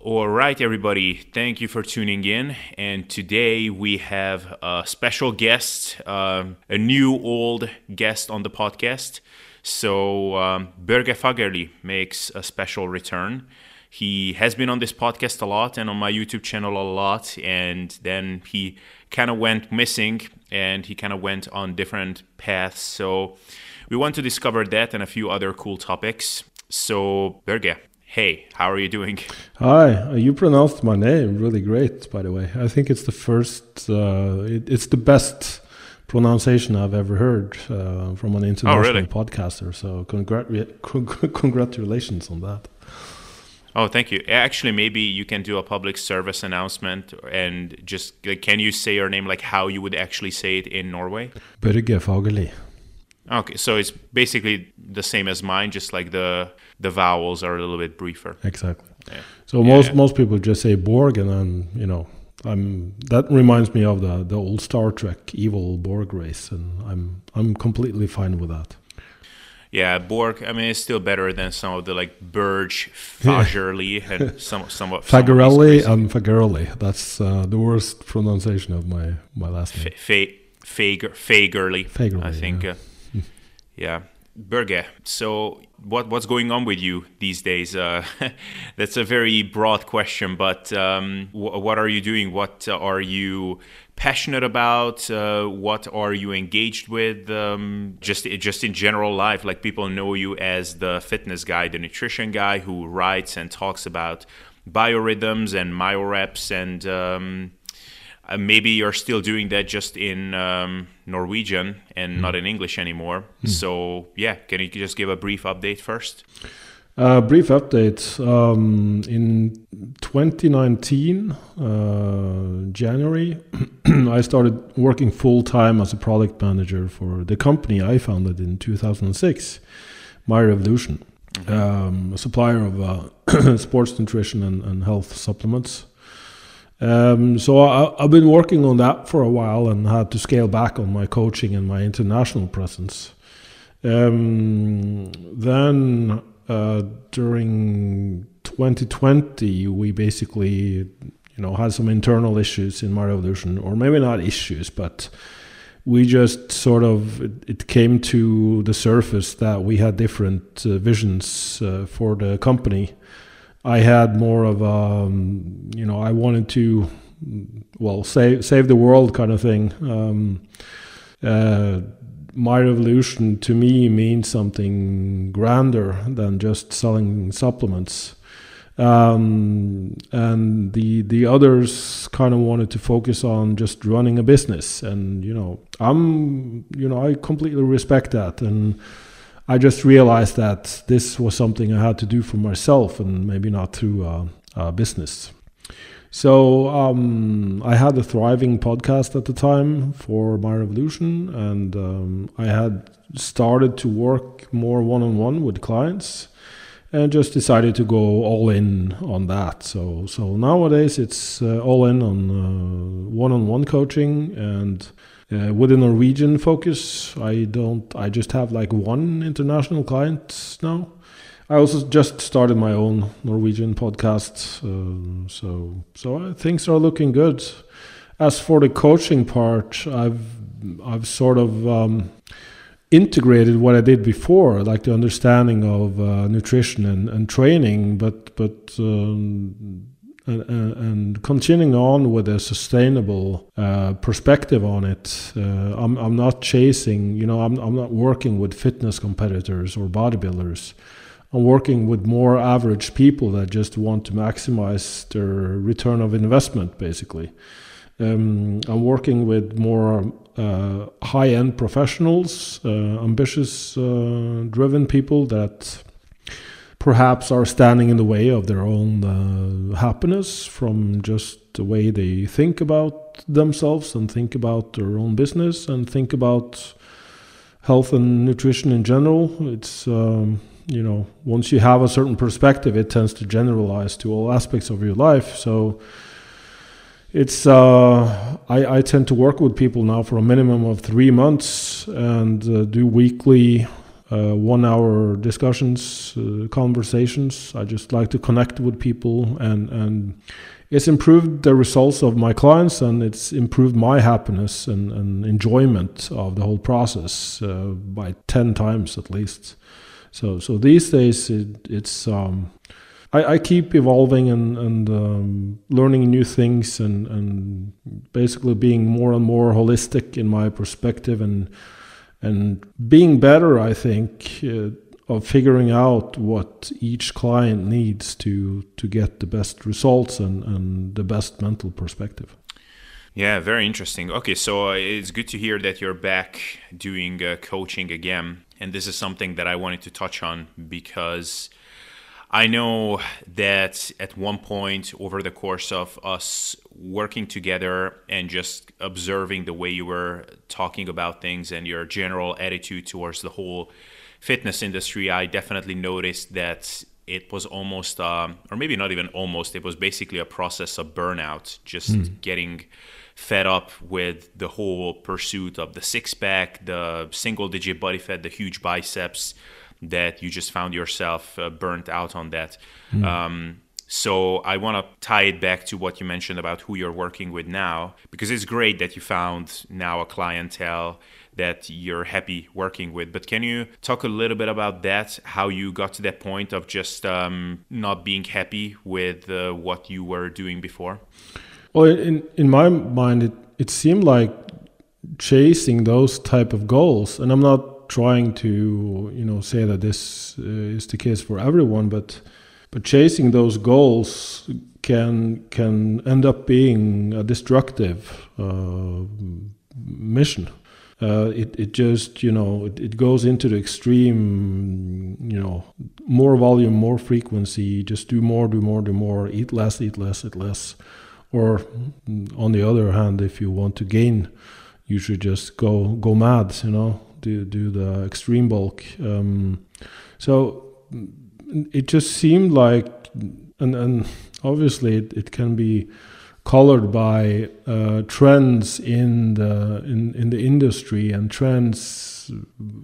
All right, everybody, thank you for tuning in. And today we have a special guest, um, a new old guest on the podcast. So, um, Børge Fagerli makes a special return. He has been on this podcast a lot and on my YouTube channel a lot. And then he kind of went missing and he kind of went on different paths. So, we want to discover that and a few other cool topics. So, Børge, hey, how are you doing? Hi, uh, you pronounced my name really great, by the way. I think it's the first, uh, it, it's the best pronunciation I've ever heard uh, from an international oh, really? podcaster. So, congrat- congratulations on that. Oh, thank you. Actually, maybe you can do a public service announcement and just like, can you say your name like how you would actually say it in Norway? Børge Fagerli. Okay, so it's basically the same as mine, just like the the vowels are a little bit briefer. Exactly. Yeah. So yeah. most most people just say Borg, and then you know, I'm that reminds me of the the old Star Trek evil Borg race, and I'm I'm completely fine with that. Yeah, Borg. I mean, it's still better than some of the like Burge, Fagerli, and some somewhat Fagerelli and Fagerli. That's uh, the worst pronunciation of my my last name. Fager, Fagerli. Fagerli. I think. Yeah. Uh, yeah. Børge, so what what's going on with you these days? Uh, that's a very broad question, but um, what are you doing? What are you passionate about? Uh, what are you engaged with? Um, just just in general life, like people know you as the fitness guy, the nutrition guy who writes and talks about biorhythms and myoreps and um, uh, maybe you're still doing that just in um, Norwegian and mm. not in English anymore. Mm. So, yeah, can you just give a brief update first? Uh, brief update. Um, in 2019, uh, January, I started working full time as a product manager for the company I founded in 2006, My Revolution, mm-hmm. um, a supplier of uh, sports nutrition and, and health supplements. Um, so I, have been working on that for a while and had to scale back on my coaching and my international presence. Um, then uh, during 2020, we basically, you know, had some internal issues in my revolution, or maybe not issues, but we just sort of it, came to the surface that we had different uh, visions uh, for the company I had more of a, um, you know, I wanted to, well, save save the world kind of thing. Um, uh, my revolution to me means something grander than just selling supplements. Um, and the the others kind of wanted to focus on just running a business, and you know, I'm, you know, I completely respect that, and I just realized that this was something I had to do for myself and maybe not through a business. So um, I had a thriving podcast at the time for my revolution, and um, I had started to work more one on one with clients, and just decided to go all in on that. So so nowadays it's uh, all in on one on one coaching and uh, with a Norwegian focus, I don't. I just have like one international client now. I also just started my own Norwegian podcast, uh, so so things are looking good. As for the coaching part, I've I've sort of um, integrated what I did before, like the understanding of uh, nutrition and, and training, but but um, and, and, continuing on with a sustainable uh, perspective on it. Uh, I'm, I'm not chasing, you know, I'm, I'm not working with fitness competitors or bodybuilders. I'm working with more average people that just want to maximize their return of investment, basically. Um, I'm working with more uh, high end professionals, uh, ambitious, uh, driven people that perhaps are standing in the way of their own uh, happiness from just the way they think about themselves and think about their own business and think about health and nutrition in general. It's um, you know once you have a certain perspective, it tends to generalize to all aspects of your life. So it's uh, I, I, tend to work with people now for a minimum of three months and uh, do weekly uh, one hour discussions, uh, conversations. I just like to connect with people and, and it's improved the results of my clients and it's improved my happiness and, and enjoyment of the whole process uh, by 10 times at least. So, so these days it, it's, um, I, I, keep evolving and, and um, learning new things and, and basically being more and more holistic in my perspective and and being better, I think, uh, of figuring out what each client needs to to get the best results and, and the best mental perspective. Yeah, very interesting. Okay, so uh, it's good to hear that you're back doing uh, coaching again. And this is something that I wanted to touch on because I know that at one point over the course of us working together and just observing the way you were talking about things and your general attitude towards the whole fitness industry, I definitely noticed that it was almost, um, or maybe not even almost, it was basically a process of burnout, just mm. getting fed up with the whole pursuit of the six pack, the single digit body fat, the huge biceps that you just found yourself uh, burnt out on that. Mm. Um, so I want to tie it back to what you mentioned about who you're working with now, because it's great that you found now a clientele that you're happy working with. But can you talk a little bit about that? How you got to that point of just um, not being happy with uh, what you were doing before? Well, in in my mind, it it seemed like chasing those type of goals, and I'm not trying to you know say that this uh, is the case for everyone, but but chasing those goals can can end up being a destructive uh, mission. Uh, it it just you know it, it goes into the extreme you know more volume more frequency just do more do more do more eat less eat less eat less or on the other hand if you want to gain you should just go go mad you know do do the extreme bulk. Um, so it just seemed like, and and obviously it, it can be colored by uh, trends in the in, in the industry and trends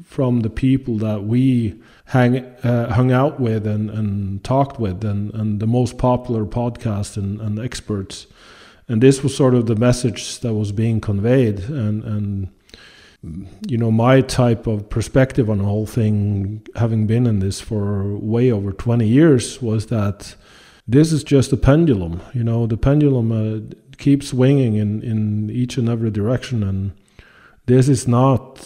from the people that we hang uh, hung out with and, and talked with and, and the most popular podcasts and, and experts and this was sort of the message that was being conveyed and and you know my type of perspective on the whole thing having been in this for way over 20 years was that this is just a pendulum you know the pendulum uh, keeps swinging in in each and every direction and this is not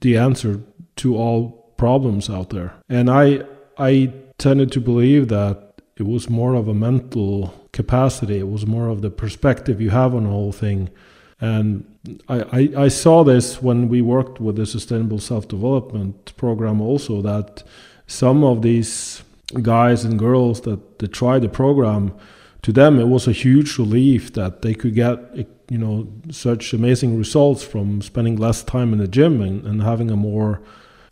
the answer to all problems out there. And i i tended to believe that it was more of a mental capacity it was more of the perspective you have on the whole thing. And I, I, saw this when we worked with the Sustainable Self Development Program also that some of these guys and girls that, that tried the program, to them it was a huge relief that they could get you know such amazing results from spending less time in the gym and, and having a more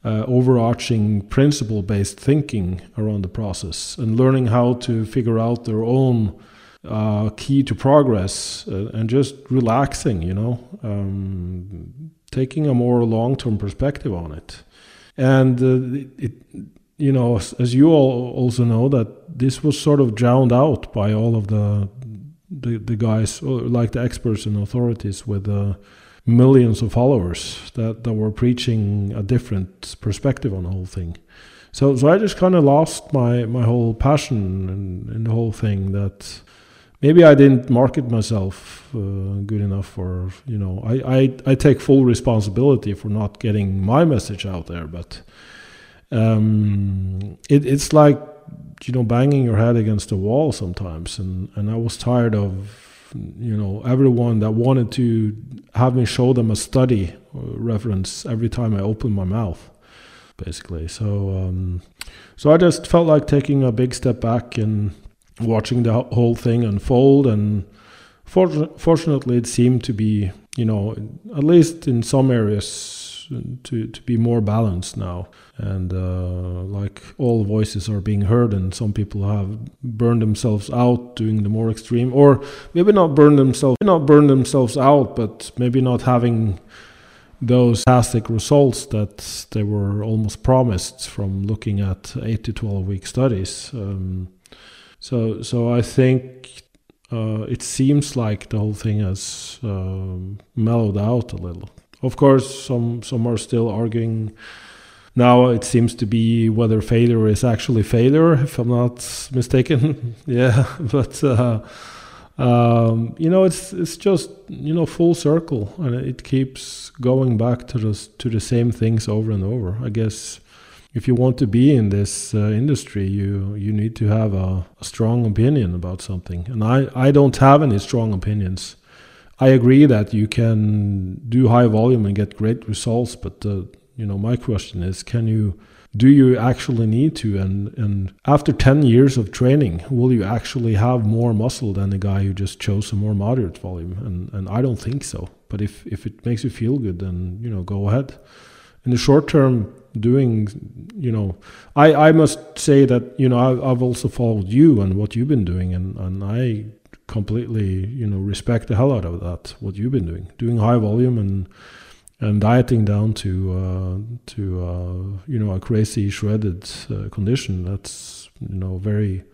uh, overarching principle based thinking around the process and learning how to figure out their own uh, key to progress uh, and just relaxing, you know, um, taking a more long term perspective on it. And uh, it, you know, as, you all also know, that this was sort of drowned out by all of the the, the guys, like the experts and authorities with uh, millions of followers that, that were preaching a different perspective on the whole thing. So, so I just kind of lost my, my whole passion in, in the whole thing that maybe I didn't market myself uh, good enough for you know I, I I take full responsibility for not getting my message out there but um, it, it's like you know banging your head against the wall sometimes. And and I was tired of you know everyone that wanted to have me show them a study reference every time I open my mouth basically. So um, so I just felt like taking a big step back and watching the whole thing unfold. And for, fortunately, it seemed to be, you know, at least in some areas, to, to be more balanced now. And uh, like all voices are being heard, and some people have burned themselves out doing the more extreme, or maybe not burn themselves, not burn themselves out, but maybe not having those fantastic results that they were almost promised from looking at eight to twelve week studies. Um, so, so I think uh, it seems like the whole thing has um, mellowed out a little. Of course, some some are still arguing. Now it seems to be whether failure is actually failure, if I'm not mistaken. yeah, but uh, um, you know, it's it's just you know full circle, and it keeps going back to the to the same things over and over. I guess if you want to be in this uh, industry, you you need to have a, a, strong opinion about something, and I I don't have any strong opinions. I agree that you can do high volume and get great results, but uh, you know my question is, can you do you actually need to? And and after 10 years of training will you actually have more muscle than the guy who just chose a more moderate volume? And and I don't think so. But if if it makes you feel good then you know go ahead. In the short term doing you know I I must say that you know I, I've also followed you and what you've been doing and and I completely you know respect the hell out of that what you've been doing doing high volume and and dieting down to uh, to uh, you know a crazy shredded uh, condition. That's you know very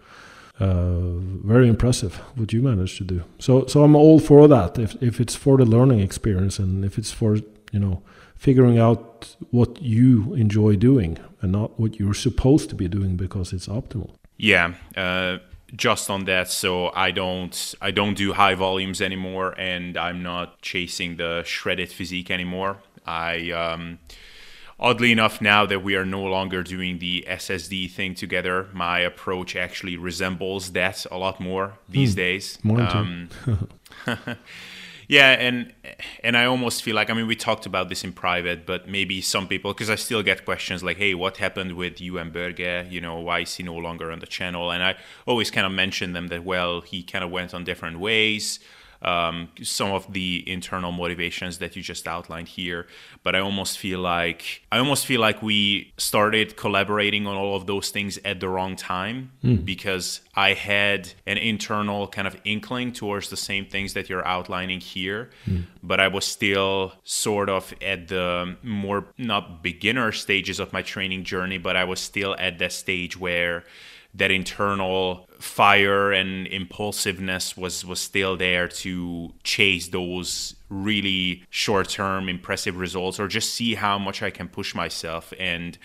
uh, very impressive what you managed to do. So so I'm all for that. If if it's for the learning experience and if it's for you know figuring out what you enjoy doing and not what you're supposed to be doing because it's optimal. Yeah uh, just on that so i don't i don't do high volumes anymore and i'm not chasing the shredded physique anymore. I um, oddly enough now that we are no longer doing the ssd thing together my approach actually resembles that a lot more these mm, days. More um, Yeah, and and I almost feel like I mean we talked about this in private, but maybe some people because I still get questions like, "Hey, what happened with you and Børge? You know, why is he no longer on the channel?" And I always kind of mention them that well, he kind of went on different ways um, some of the internal motivations that you just outlined here. But I almost feel like I almost feel like we started collaborating on all of those things at the wrong time mm. because I had an internal kind of inkling towards the same things that you're outlining here, mm. but I was still sort of at the more not beginner stages of my training journey, but I was still at that stage where that internal fire and impulsiveness was was still there to chase those really short-term impressive results or just see how much I can push myself and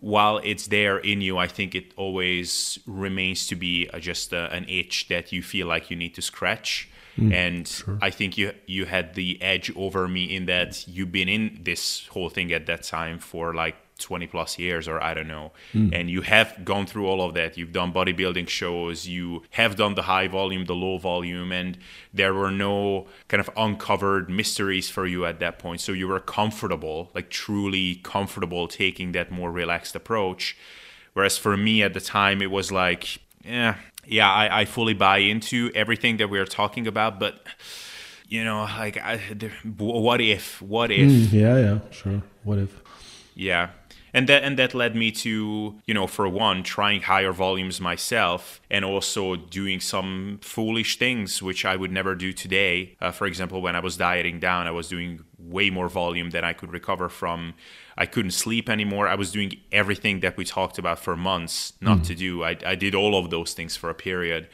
while it's there in you, I think it always remains to be a, just a, an itch that you feel like you need to scratch. Mm, and sure. I think you you had the edge over me in that you've been in this whole thing at that time for like 20 plus years or I don't know. Mm. And you have gone through all of that. You've done bodybuilding shows, you have done the high volume, the low volume, and there were no kind of uncovered mysteries for you at that point. So you were comfortable, like truly comfortable taking that more relaxed approach. Whereas for me at the time, it was like, yeah, yeah, I, I fully buy into everything that we are talking about, but you know, like, I, what if? What if? Mm, yeah, yeah, sure. What if? Yeah and that and that led me to you know for one trying higher volumes myself and also doing some foolish things which I would never do today. Uh, for example, when I was dieting down, I was doing way more volume than I could recover from. I couldn't sleep anymore. I was doing everything that we talked about for months not mm. to do. I, I did all of those things for a period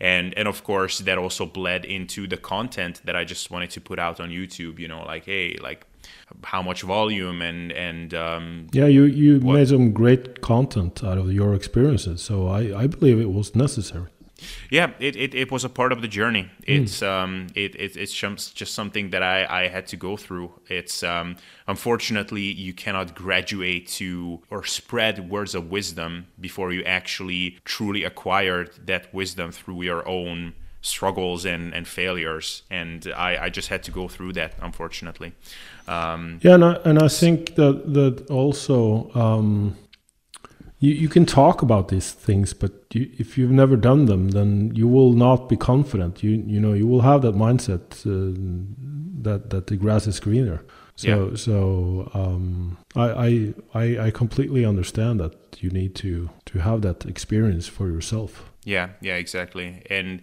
and and of course that also bled into the content that I just wanted to put out on YouTube. You know, like hey, like how much volume and and um, yeah you you what, made some great content out of your experiences so i i believe it was necessary yeah it, it, it was a part of the journey hmm. it's mm. um it, it it's just something that i i had to go through it's um unfortunately you cannot graduate to or spread words of wisdom before you actually truly acquired that wisdom through your own struggles and, and failures. And I, I just had to go through that, unfortunately. Um, yeah, and I, and I think that, that also um, you, you can talk about these things, but you, if you've never done them, then you will not be confident. You, you know, you will have that mindset uh, that, that the grass is greener. So, yeah. so um, I, I, I completely understand that you need to, to have that experience for yourself. Yeah, yeah, exactly. And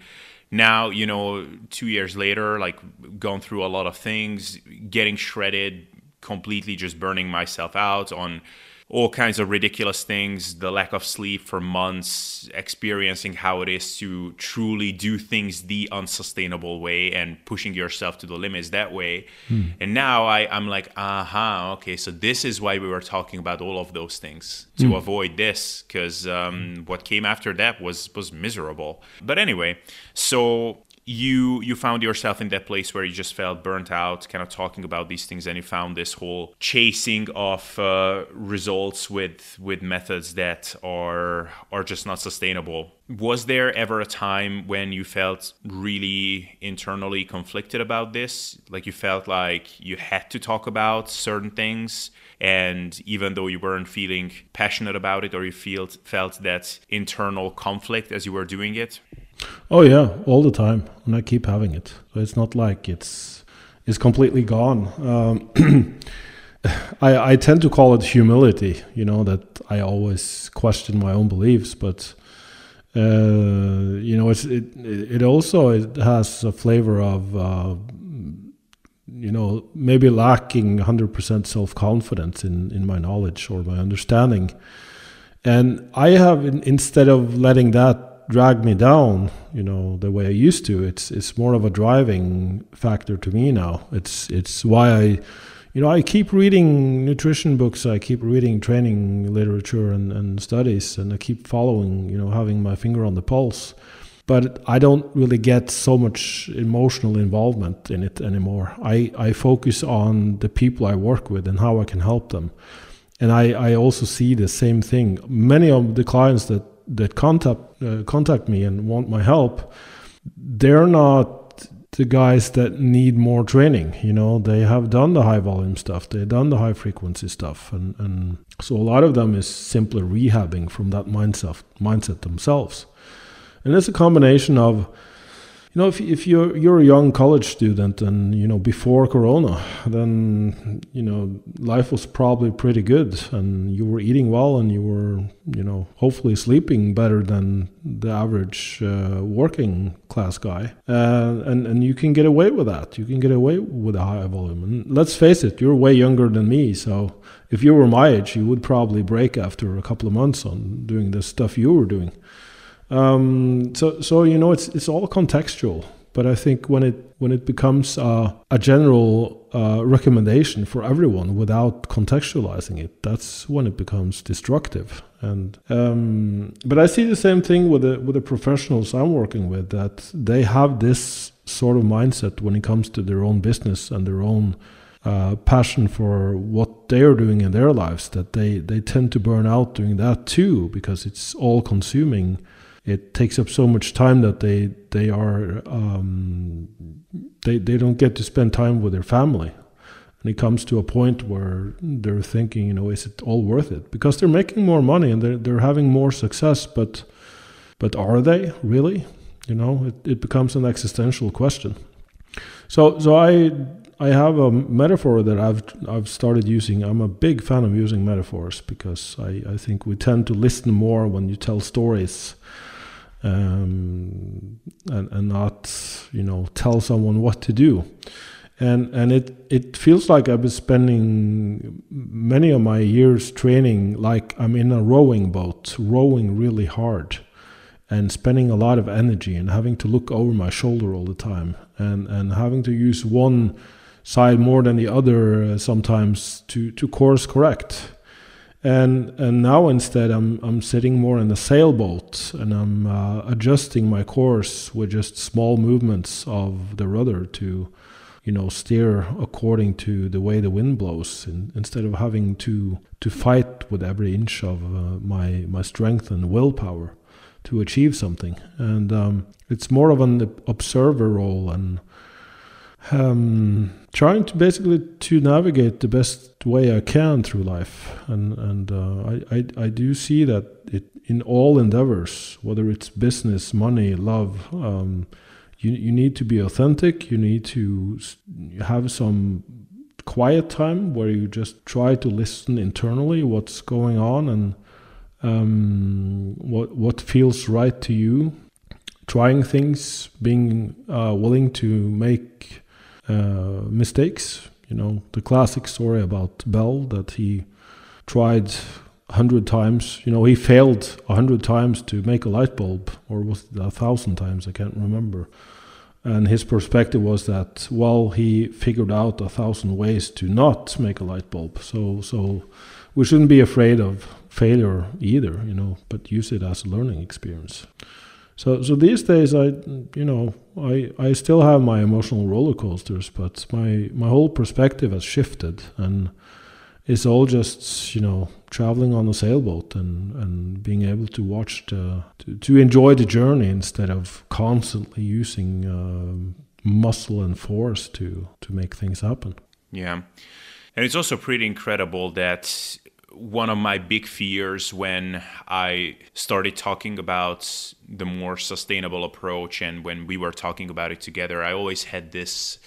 now you know two years later like gone through a lot of things getting shredded completely just burning myself out on all kinds of ridiculous things, the lack of sleep for months, experiencing how it is to truly do things the unsustainable way and pushing yourself to the limits that way. Hmm. And now I, I'm like, aha, okay, so this is why we were talking about all of those things to hmm. avoid this, because um, what came after that was was miserable. But anyway, so you you found yourself in that place where you just felt burnt out kind of talking about these things and you found this whole chasing of uh, results with with methods that are are just not sustainable. Was there ever a time when you felt really internally conflicted about this? Like you felt like you had to talk about certain things and even though you weren't feeling passionate about it or you felt felt that internal conflict as you were doing it Oh yeah, all the time, and I keep having it. So it's not like it's it's completely gone. Um, I I tend to call it humility. You know that I always question my own beliefs, but uh, you know it's it it also it has a flavor of. Uh, you know, maybe lacking 100% self confidence in, in my knowledge or my understanding. And I have, instead of letting that drag me down, you know, the way I used to. It's it's more of a driving factor to me now. It's it's why I, you know, I keep reading nutrition books. I keep reading training literature and, and studies, and I keep following, you know, having my finger on the pulse. But I don't really get so much emotional involvement in it anymore. I, I focus on the people I work with and how I can help them. And I, I also see the same thing. Many of the clients that that contact uh, contact me and want my help, they're not the guys that need more training. You know, they have done the high volume stuff, they've done the high frequency stuff, and and so a lot of them is simply rehabbing from that mindset mindset themselves, and it's a combination of you know, if, if you're you're a young college student and you know before Corona, then you know life was probably pretty good, and you were eating well, and you were you know hopefully sleeping better than the average uh, working class guy, uh, and and you can get away with that. You can get away with a high volume. And let's face it, you're way younger than me, so if you were my age, you would probably break after a couple of months on doing the stuff you were doing. Um, so, so you know, it's it's all contextual. But I think when it when it becomes uh, a general uh, recommendation for everyone without contextualizing it, that's when it becomes destructive. And um, but I see the same thing with the with the professionals I'm working with that they have this sort of mindset when it comes to their own business and their own uh, passion for what they are doing in their lives that they, they tend to burn out doing that too because it's all consuming it takes up so much time that they they are um, they they don't get to spend time with their family. And it comes to a point where they're thinking you know is it all worth it? Because they're making more money and they're, they're having more success but but are they really? You know it, it becomes an existential question. So so i I have a metaphor that I've I've started using. I'm a big fan of using metaphors because I, I think we tend to listen more when you tell stories um, and, and not you know tell someone what to do. And and it it feels like I've been spending many of my years training like I'm in a rowing boat, rowing really hard, and spending a lot of energy and having to look over my shoulder all the time, and and having to use one side more than the other uh, sometimes to to course correct, and and now instead I'm I'm sitting more in a sailboat and I'm uh, adjusting my course with just small movements of the rudder to you know steer according to the way the wind blows instead of having to to fight with every inch of uh, my my strength and willpower to achieve something. And um, it's more of an observer role and um, trying to basically to navigate the best way I can through life, and and uh, I, I I do see that it in all endeavors, whether it's business, money, love, um, you you need to be authentic. You need to have some quiet time where you just try to listen internally what's going on and um, what what feels right to you. Trying things, being uh, willing to make Uh, mistakes You know, the classic story about Bell that he tried a hundred times. You know, he failed a hundred times to make a light bulb, or was it a thousand times? I can't remember. And his perspective was that, well, he figured out a thousand ways to not make a light bulb. So, so we shouldn't be afraid of failure either, you know, but use it as a learning experience. So, so these days, I, you know, I, I still have my emotional roller coasters, but my, my whole perspective has shifted, and it's all just, you know, traveling on a sailboat and, and being able to watch the, to, to enjoy the journey instead of constantly using uh, muscle and force to, to make things happen. Yeah. And it's also pretty incredible that one of my big fears when I started talking about the more sustainable approach and when we were talking about it together, I always had this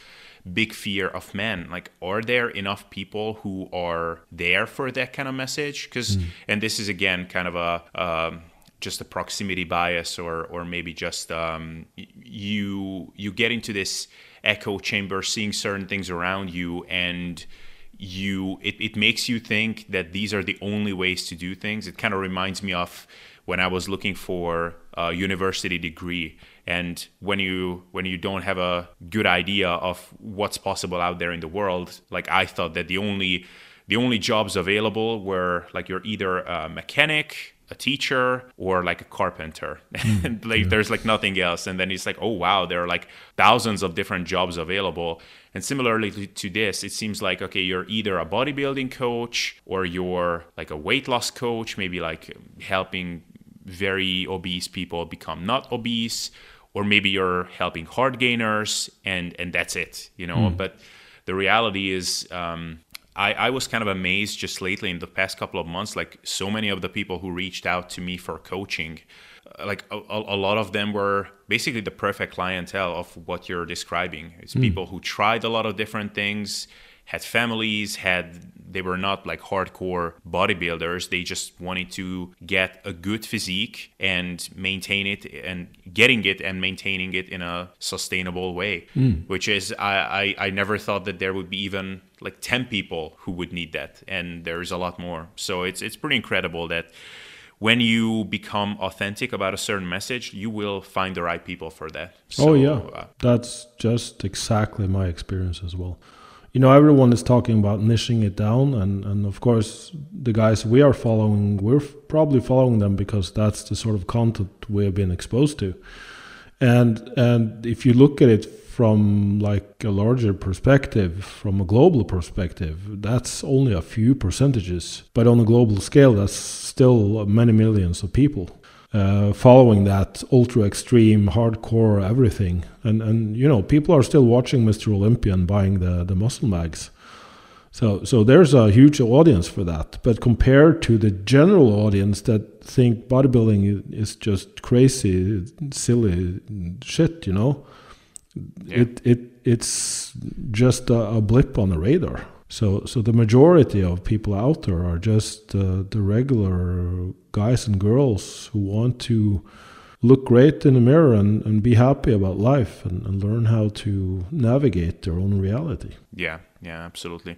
big fear of men like are there enough people who are there for that kind of message because mm. and this is again kind of a um, just a proximity bias or or maybe just um, you you get into this echo chamber seeing certain things around you and you it, it makes you think that these are the only ways to do things. It kind of reminds me of when i was looking for a university degree and when you when you don't have a good idea of what's possible out there in the world like i thought that the only the only jobs available were like you're either a mechanic a teacher or like a carpenter. Mm, and like yeah. there's like nothing else. And then it's like oh wow there are like thousands of different jobs available and similarly to, to this it seems like okay you're either a bodybuilding coach or you're like a weight loss coach maybe like helping very obese people become not obese or maybe you're helping hard gainers and and that's it you know mm. but the reality is um, I, I was kind of amazed just lately in the past couple of months, like so many of the people who reached out to me for coaching, like a, a lot of them were basically the perfect clientele of what you're describing. It's mm. people who tried a lot of different things, had families, had they were not like hardcore bodybuilders. They just wanted to get a good physique and maintain it and getting it and maintaining it in a sustainable way. Mm. Which is I, I I never thought that there would be even like 10 people who would need that and there's a lot more. So it's it's pretty incredible that when you become authentic about a certain message, you will find the right people for that. So, oh yeah, uh, that's just exactly my experience as well. You know everyone is talking about niching it down and and of course the guys we are following we're probably following them because that's the sort of content we have been exposed to. And and if you look at it from like a larger perspective from a global perspective that's only a few percentages. But on a global scale that's still many millions of people uh, following that ultra extreme hardcore everything. And and you know people are still watching Mr. Olympia and buying the the muscle mags. So so there's a huge audience for that. But compared to the general audience that think bodybuilding is just crazy silly shit you know yeah. it it it's just a, a blip on the radar so, so the majority of people out there are just uh, the regular guys and girls who want to look great in the mirror and, and be happy about life and, and learn how to navigate their own reality. Yeah, yeah, absolutely.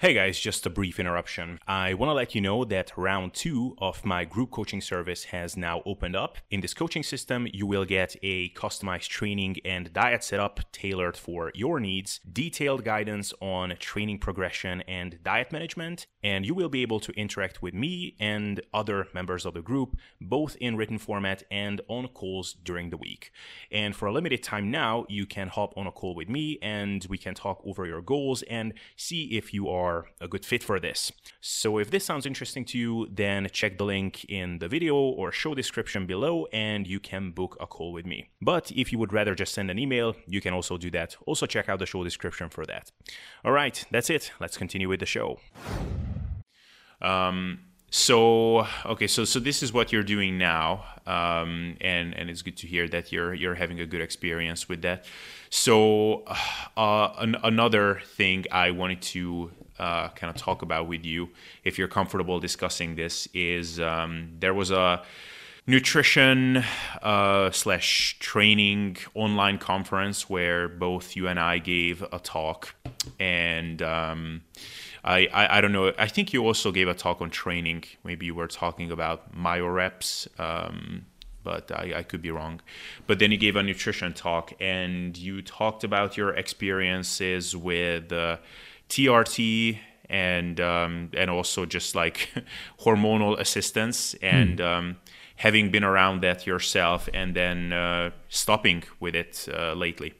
Hey guys, just a brief interruption. I want to let you know that round two of my group coaching service has now opened up. In this coaching system, you will get a customized training and diet setup tailored for your needs, detailed guidance on training progression and diet management, and you will be able to interact with me and other members of the group, both in written format and on calls during the week. And for a limited time now, you can hop on a call with me and we can talk over your goals and see if you are are a good fit for this. So if this sounds interesting to you, then check the link in the video or show description below and you can book a call with me. But if you would rather just send an email, you can also do that. Also check out the show description for that. All right, that's it. Let's continue with the show. Um, so okay so so this is what you're doing now um, and and it's good to hear that you're you're having a good experience with that so uh, an, another thing i wanted to uh, kind of talk about with you if you're comfortable discussing this is um, there was a nutrition uh, slash training online conference where both you and I gave a talk, and um, I, I, I don't know. I think you also gave a talk on training. Maybe you were talking about myoreps. Um, but I, I, could be wrong. But then you gave a nutrition talk and you talked about your experiences with uh, TRT and um, and also just like hormonal assistance and mm. um, having been around that yourself and then uh, stopping with it uh, lately.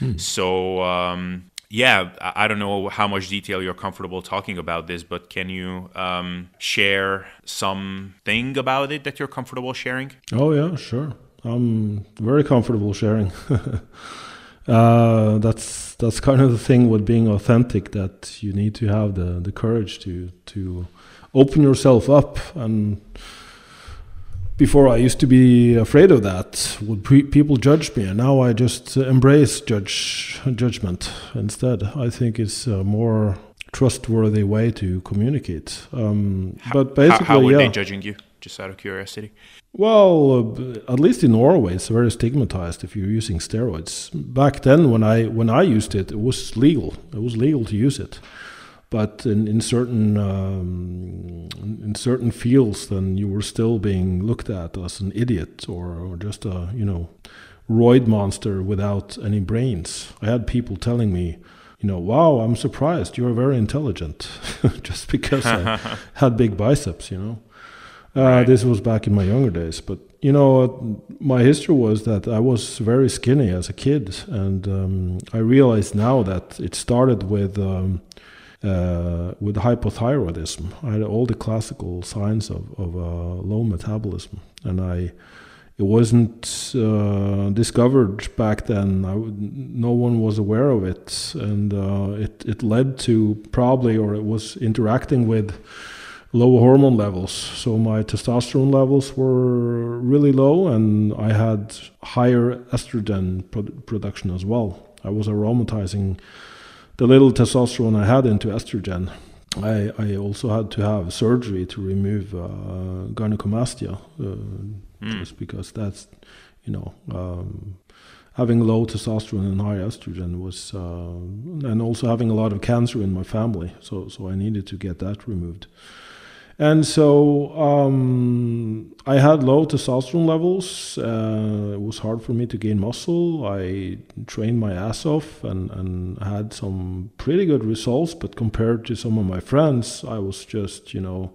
Mm. So um, yeah, I don't know how much detail you're comfortable talking about this, but can you um, share something about it that you're comfortable sharing? Oh yeah, sure. I'm very comfortable sharing. uh, that's that's kind of the thing with being authentic that you need to have the the courage to to open yourself up and before I used to be afraid of that. Would pre- people judge me? And now I just embrace judge judgment instead. I think it's a more trustworthy way to communicate. Um, how, but basically, how, how were yeah. they judging you? Just out of curiosity. Well, uh, at least in Norway, it's very stigmatized if you're using steroids. Back then, when I when I used it, it was legal. It was legal to use it but in, in certain um, in certain fields, then you were still being looked at as an idiot or, or just a you know roid monster without any brains. I had people telling me, you know, wow, I'm surprised you're very intelligent, just because I had big biceps, you know. Uh, right. This was back in my younger days, but you know, my history was that I was very skinny as a kid, and um, I realize now that it started with um, uh, with hypothyroidism. I had all the classical signs of, of uh, low metabolism, and I it wasn't uh, discovered back then. no one was aware of it, and uh, it it led to probably, or it was interacting with low hormone levels. So my testosterone levels were really low, and I had higher estrogen pro- production as well. I was aromatizing the little testosterone I had into estrogen, I, I also had to have surgery to remove uh, gynecomastia, uh, mm. just because that's, you know, um, having low testosterone and high estrogen was, uh, and also having a lot of cancer in my family. So, so I needed to get that removed. And so um, I had low testosterone levels. Uh, it was hard for me to gain muscle. I trained my ass off and, and had some pretty good results. But compared to some of my friends, I was just, you know,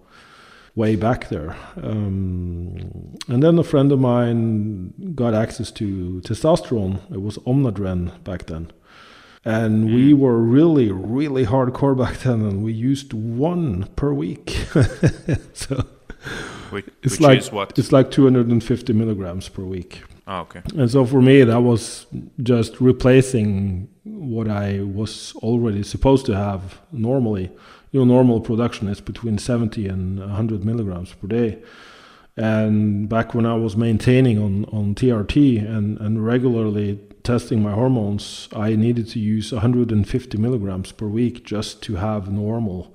way back there. Um, and then a friend of mine got access to testosterone. It was Omnadren back then and we mm. were really really hardcore back then and we used one per week. So which, it's which like what? it's like 250 milligrams per week. Oh, okay. And so for me that was just replacing what i was already supposed to have normally. You know normal production is between 70 and 100 milligrams per day. And back when I was maintaining on, on TRT and, and regularly testing my hormones, I needed to use 150 milligrams per week just to have normal,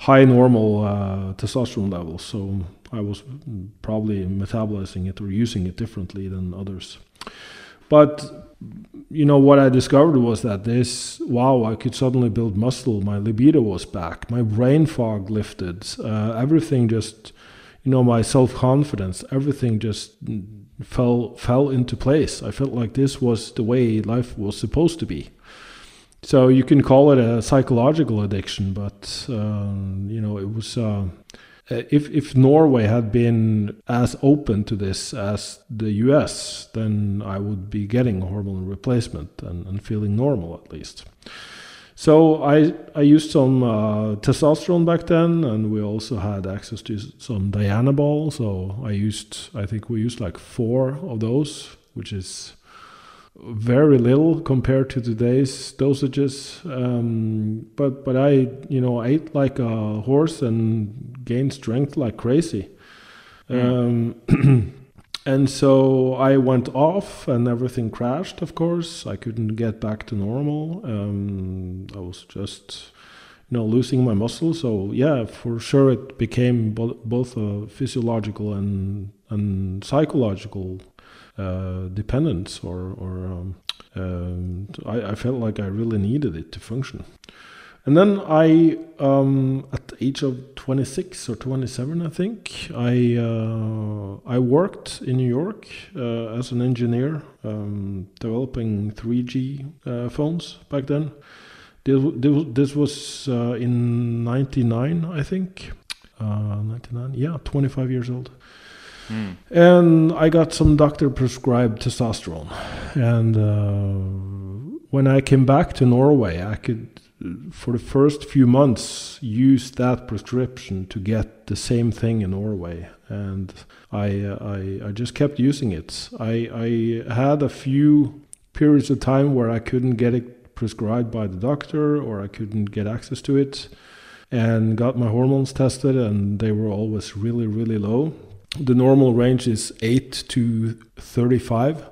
high normal uh, testosterone levels. So I was probably metabolizing it or using it differently than others. But you know what I discovered was that this wow I could suddenly build muscle. My libido was back. My brain fog lifted. Uh, everything just you know my self confidence. Everything just fell fell into place. I felt like this was the way life was supposed to be. So you can call it a psychological addiction, but um, you know it was. Uh, if if Norway had been as open to this as the U.S., then I would be getting hormone replacement and, and feeling normal at least. So I I used some uh, testosterone back then, and we also had access to some Dianabol. So I used I think we used like four of those, which is very little compared to today's dosages. Um, but but I you know ate like a horse and gained strength like crazy. Mm. Um, And so I went off and everything crashed, of course. I couldn't get back to normal. Um, I was just, you know, losing my muscle. So, yeah, for sure it became bo- both a physiological and, and psychological uh, dependence, or, or um, um, I, I, felt like I really needed it to function. And then I, um, at the age of 26 or 27, I think, I uh, I worked in New York uh, as an engineer um, developing 3G uh, phones back then. This, was uh, in 99, I think. Uh, 99, yeah, 25 years old. Mm. And I got some doctor prescribed testosterone. And uh, when I came back to Norway, I could for the first few months used that prescription to get the same thing in Norway, and I uh, I, I just kept using it. I I had a few periods of time where I couldn't get it prescribed by the doctor or I couldn't get access to it, and got my hormones tested, and they were always really really low. The normal range is eight to thirty five,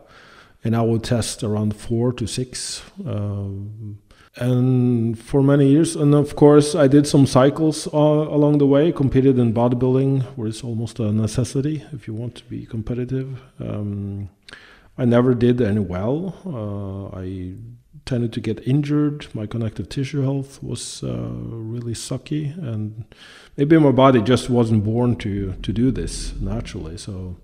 and I would test around four to six. Um, and for many years and of course i did some cycles uh, along the way competed in bodybuilding where it's almost a necessity if you want to be competitive. Um, i never did any well. Uh, i tended to get injured. My connective tissue health was uh, really sucky and maybe my body just wasn't born to to do this naturally so.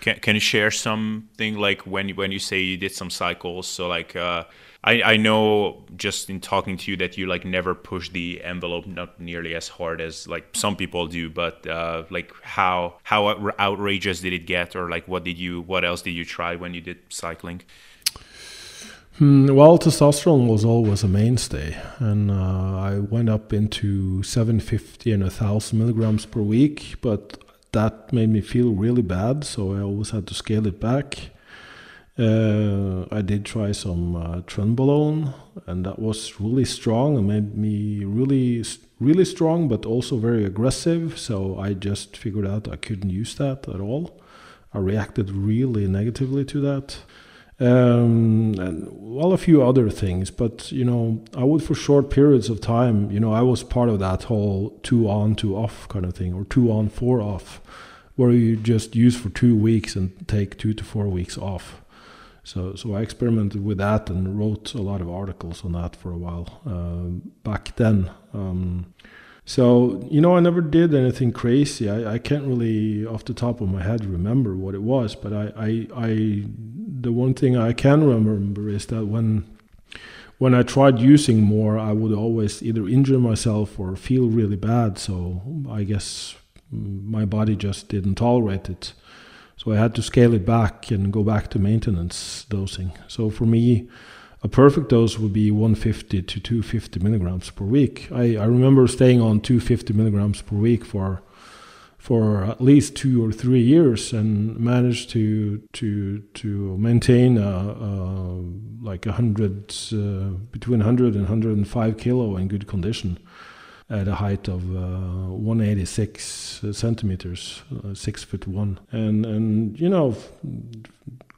Can, can you share something like when when you say you did some cycles so like uh, I, I know just in talking to you that you like never push the envelope not nearly as hard as like some people do but uh, like how how outrageous did it get or like what did you what else did you try when you did cycling hmm, well testosterone was always a mainstay and uh, i went up into 750 and 1000 milligrams per week but that made me feel really bad so i always had to scale it back uh, I did try some uh, trenbolone, and that was really strong and made me really, really strong, but also very aggressive. So I just figured out I couldn't use that at all. I reacted really negatively to that. Um, and well, a few other things, but you know, I would for short periods of time, you know, I was part of that whole two on, two off kind of thing, or two on, four off, where you just use for two weeks and take two to four weeks off. So, so I experimented with that and wrote a lot of articles on that for a while uh, back then. Um, so, you know, I never did anything crazy. I, I can't really, off the top of my head, remember what it was. But I, I, I, the one thing I can remember is that when, when I tried using more, I would always either injure myself or feel really bad. So I guess my body just didn't tolerate it. So I had to scale it back and go back to maintenance dosing. So for me, a perfect dose would be 150 to 250 milligrams per week. I, I remember staying on 250 milligrams per week for for at least two or three years and managed to to to maintain a, a like a hundred uh, between 100 and 105 kilo in good condition at a height of uh, 186 centimeters, uh, six foot one, and and you know,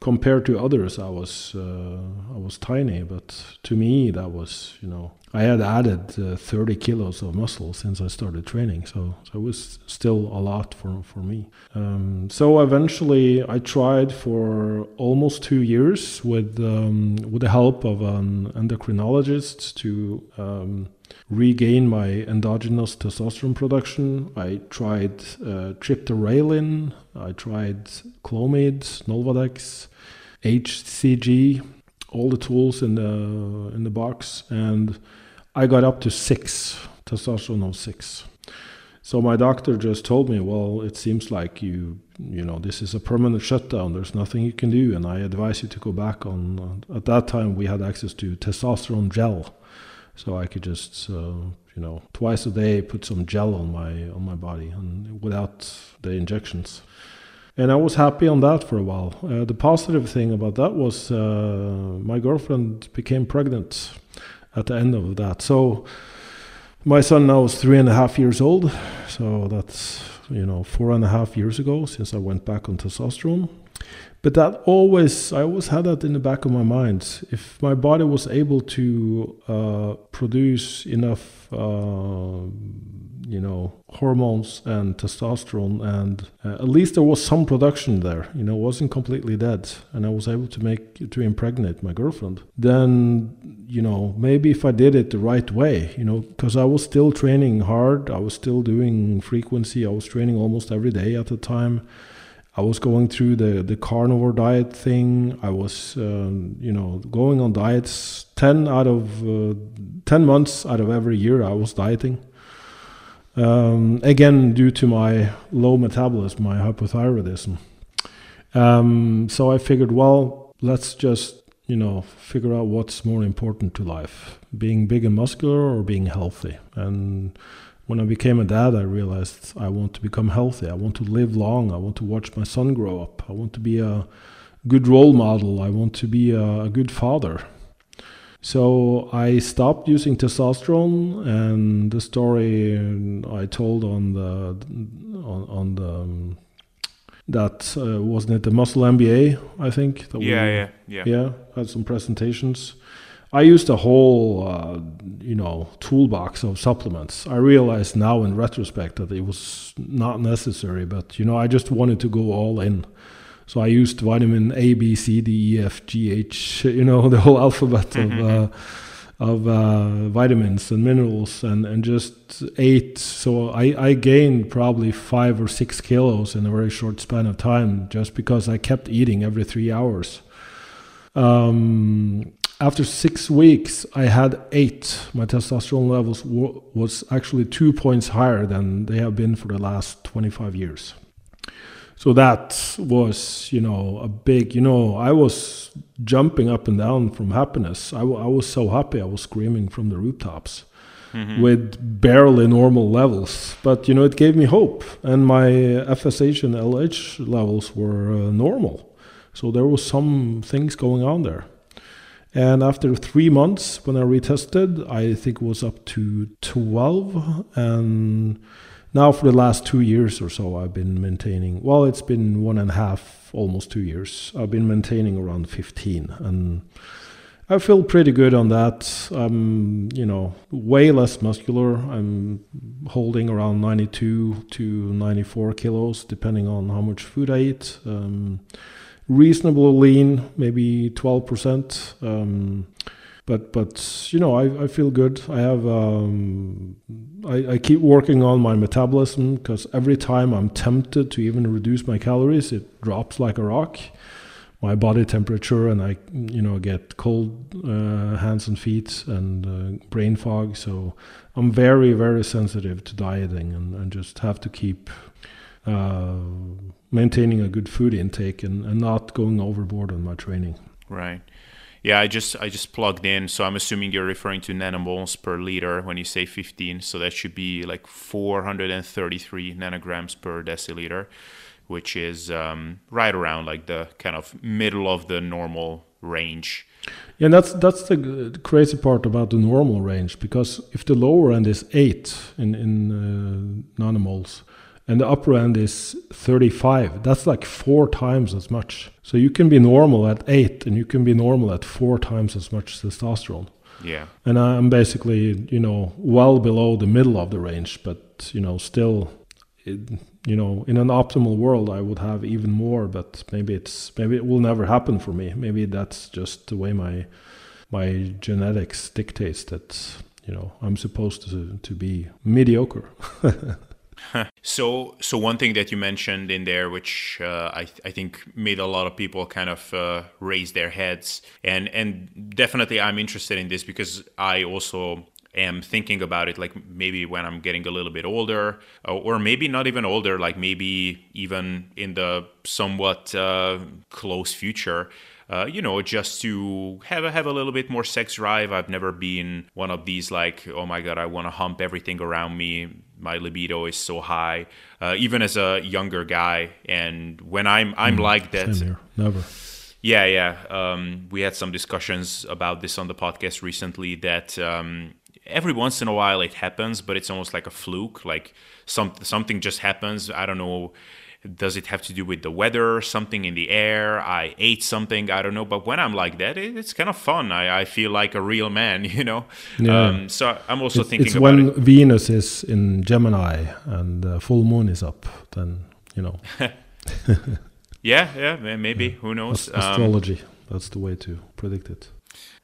compared to others, I was uh, I was tiny, but to me that was you know I had added uh, 30 kilos of muscle since I started training, so, so it was still a lot for, for me. Um, so eventually, I tried for almost two years with um, with the help of an endocrinologist to um, regain my endogenous testosterone production. I tried uh, triptorelin, I tried Clomid, Nolvadex, HCG, all the tools in the in the box, and I got up to six testosterone of six. So my doctor just told me, well, it seems like you, you know, this is a permanent shutdown. There's nothing you can do, and I advise you to go back on. At that time, we had access to testosterone gel, so I could just, uh, you know, twice a day put some gel on my on my body, and without the injections. And I was happy on that for a while. Uh, the positive thing about that was uh, my girlfriend became pregnant at the end of that. So my son now is three and a half years old. So that's you know four and a half years ago since I went back on testosterone. But that always i always had that in the back of my mind. If my body was able to uh, produce enough uh, you know hormones and testosterone and uh, at least there was some production there you know wasn't completely dead and i was able to make to impregnate my girlfriend then you know maybe if i did it the right way you know because i was still training hard i was still doing frequency i was training almost every day at the time I was going through the, the carnivore diet thing. I was, um, you know, going on diets. 10 out of uh, 10 months out of every year, I was dieting. Um, again, due to my low metabolism, my hypothyroidism. Um, so I figured, well, let's just, you know, figure out what's more important to life being big and muscular or being healthy. And when I became a dad, I realized I want to become healthy. I want to live long. I want to watch my son grow up. I want to be a good role model. I want to be a, good father. So I stopped using testosterone, and the story I told on the on, on the that uh, wasn't it the Muscle MBA I think. yeah, we, yeah, yeah, yeah. Had some presentations. I used a whole, uh, you know, toolbox of supplements. I realized now in retrospect that it was not necessary, but you know, I just wanted to go all in. So I used vitamin A, B, C, D, E, F, G, H, you know, the whole alphabet mm-hmm. of uh, of uh, vitamins and minerals, and and just ate. So I I gained probably five or six kilos in a very short span of time, just because I kept eating every three hours. Um, after six weeks, I had eight. My testosterone levels w- was actually two points higher than they have been for the last 25 years. So that was, you know, a big, you know, I was jumping up and down from happiness. I, w- I was so happy, I was screaming from the rooftops mm-hmm. with barely normal levels. But, you know, it gave me hope. And my FSH and LH levels were uh, normal. So there was some things going on there. And after three months, when I retested, I think it was up to 12. And now, for the last two years or so, I've been maintaining, well, it's been one and a half, almost two years. I've been maintaining around 15. And I feel pretty good on that. I'm, you know, way less muscular. I'm holding around 92 to 94 kilos, depending on how much food I eat. Um, reasonably lean, maybe 12%. Um, but but you know I, I feel good. I have um, I, I keep working on my metabolism because every time I'm tempted to even reduce my calories, it drops like a rock. My body temperature and I you know get cold uh, hands and feet and uh, brain fog. So I'm very very sensitive to dieting and, and just have to keep. Uh, maintaining a good food intake and, and not going overboard on my training. Right. Yeah, I just I just plugged in, so I'm assuming you're referring to nanomoles per liter when you say 15. So that should be like 433 nanograms per deciliter, which is um, right around like the kind of middle of the normal range. Yeah, that's that's the crazy part about the normal range because if the lower end is eight in in uh, nanomoles, and the upper end is 35. That's like four times as much. So you can be normal at eight, and you can be normal at four times as much testosterone. Yeah. And I'm basically, you know, well below the middle of the range, but you know, still, it, you know, in an optimal world, I would have even more. But maybe it's maybe it will never happen for me. Maybe that's just the way my my genetics dictates that you know I'm supposed to to be mediocre. so, so one thing that you mentioned in there, which uh, I, th- I think made a lot of people kind of uh, raise their heads, and and definitely I'm interested in this because I also am thinking about it like maybe when I'm getting a little bit older, uh, or maybe not even older, like maybe even in the somewhat uh, close future. Uh, you know, just to have a, have a little bit more sex drive. I've never been one of these like, oh my god, I want to hump everything around me my libido is so high, uh, even as a younger guy. And when I'm I'm mm, like that, never. Yeah, yeah. Um, we had some discussions about this on the podcast recently. That um, every once in a while it happens, but it's almost like a fluke. Like some something just happens. I don't know does it have to do with the weather, something in the air? I ate something, I don't know. But when I'm like that, it, it's kind of fun. I, I feel like a real man, you know. Yeah. Um, so I'm also it's, thinking it's about when it. Venus is in Gemini and the full moon is up, then you know. yeah, yeah, maybe. Yeah. Who knows? Um, astrology. Um, that's the way to predict it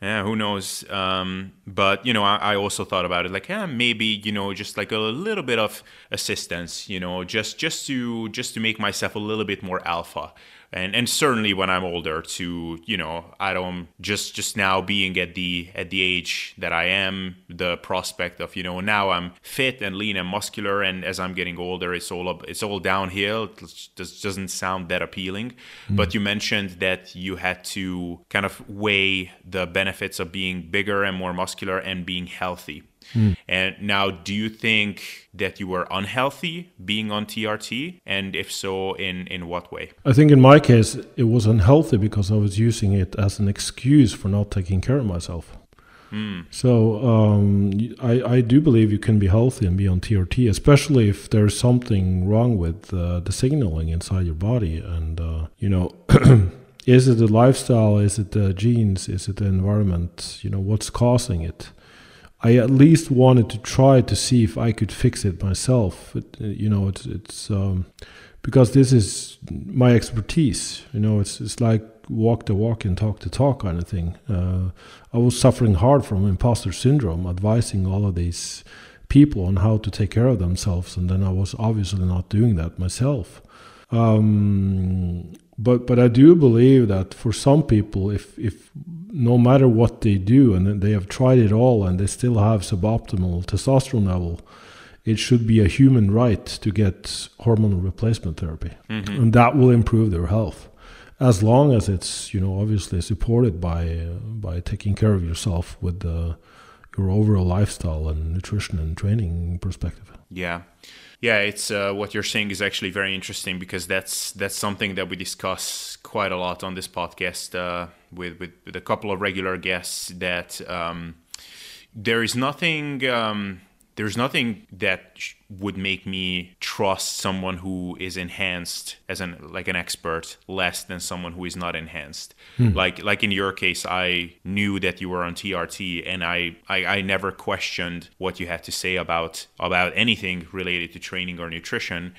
yeah, who knows? Um, but you know, I, I, also thought about it like, yeah, maybe you know, just like a little bit of assistance, you know, just just to just to make myself a little bit more alpha and and certainly when I'm older to you know I don't just just now being at the at the age that I am the prospect of you know now I'm fit and lean and muscular and as I'm getting older it's all up it's all downhill. It just doesn't sound that appealing. Mm. but you mentioned that you had to kind of weigh the benefits of being bigger and more muscular and being healthy Mm. And now, do you think that you were unhealthy being on TRT? And if so, in, in what way? I think in my case, it was unhealthy because I was using it as an excuse for not taking care of myself. Mm. So um, I, I do believe you can be healthy and be on TRT, especially if there's something wrong with uh, the signaling inside your body. And, uh, you know, is it the lifestyle? Is it the genes? Is it the environment? You know, what's causing it? I at least wanted to try to see if I could fix it myself. It, you know, it's it's um, because this is my expertise. You know, it's it's like walk the walk and talk the talk kind of thing. Uh, I was suffering hard from imposter syndrome, advising all of these people on how to take care of themselves, and then I was obviously not doing that myself. Um, but but I do believe that for some people, if if no matter what they do and they have tried it all and they still have suboptimal testosterone level, it should be a human right to get hormonal replacement therapy, mm-hmm. and that will improve their health, as long as it's you know obviously supported by uh, by taking care of yourself with uh, your overall lifestyle and nutrition and training perspective. Yeah yeah, it's uh, what you're saying is actually very interesting because that's that's something that we discuss quite a lot on this podcast uh, with, with, with a couple of regular guests. That um, there is nothing. Um, there's nothing that would make me trust someone who is enhanced as an like an expert less than someone who is not enhanced hmm. like like in your case i knew that you were on trt and I, I i never questioned what you had to say about about anything related to training or nutrition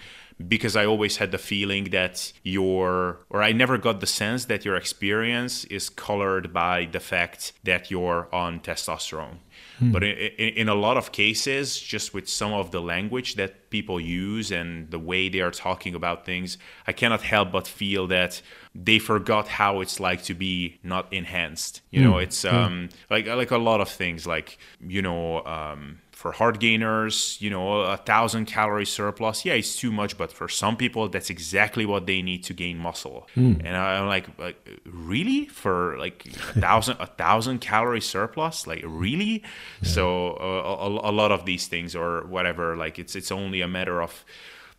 because I always had the feeling that your, or I never got the sense that your experience is colored by the fact that you're on testosterone. Hmm. But in, in, in, a lot of cases, just with some of the language that people use and the way they are talking about things, I cannot help but feel that they forgot how it's like to be not enhanced. You know, hmm. it's um, like like a lot of things, like you know. Um, for hard gainers, you know, a thousand calorie surplus, yeah, it's too much, but for some people, that's exactly what they need to gain muscle. Mm. And I'm like, like, really for like a thousand, a thousand calorie surplus, like really? Yeah. So uh, a, a lot of these things or whatever, like it's it's only a matter of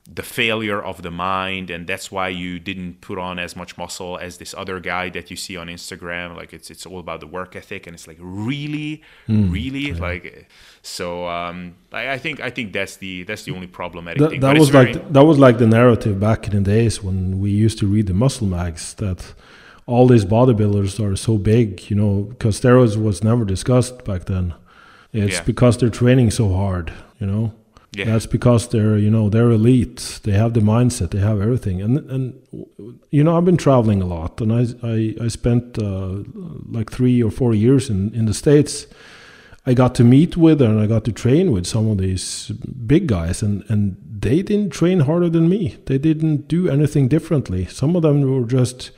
the failure of the mind and that's why you didn't put on as much muscle as this other guy that you see on Instagram. Like it's it's all about the work ethic and it's like really? Mm, really? Yeah. like so um, I, I, think I think that's the that's the only problematic that, thing that was like the, that was like the narrative back in the days when we used to read the muscle mags that all these bodybuilders are so big you know because steroids was never discussed back then. It's yeah. because they're training so hard you know yeah. That's because they're you know they're elite. They have the mindset. They have everything. And and you know I've been traveling a lot, and I I, I spent uh, like three or four years in in the states. I got to meet with and I got to train with some of these big guys, and and they didn't train harder than me. They didn't do anything differently. Some of them were just,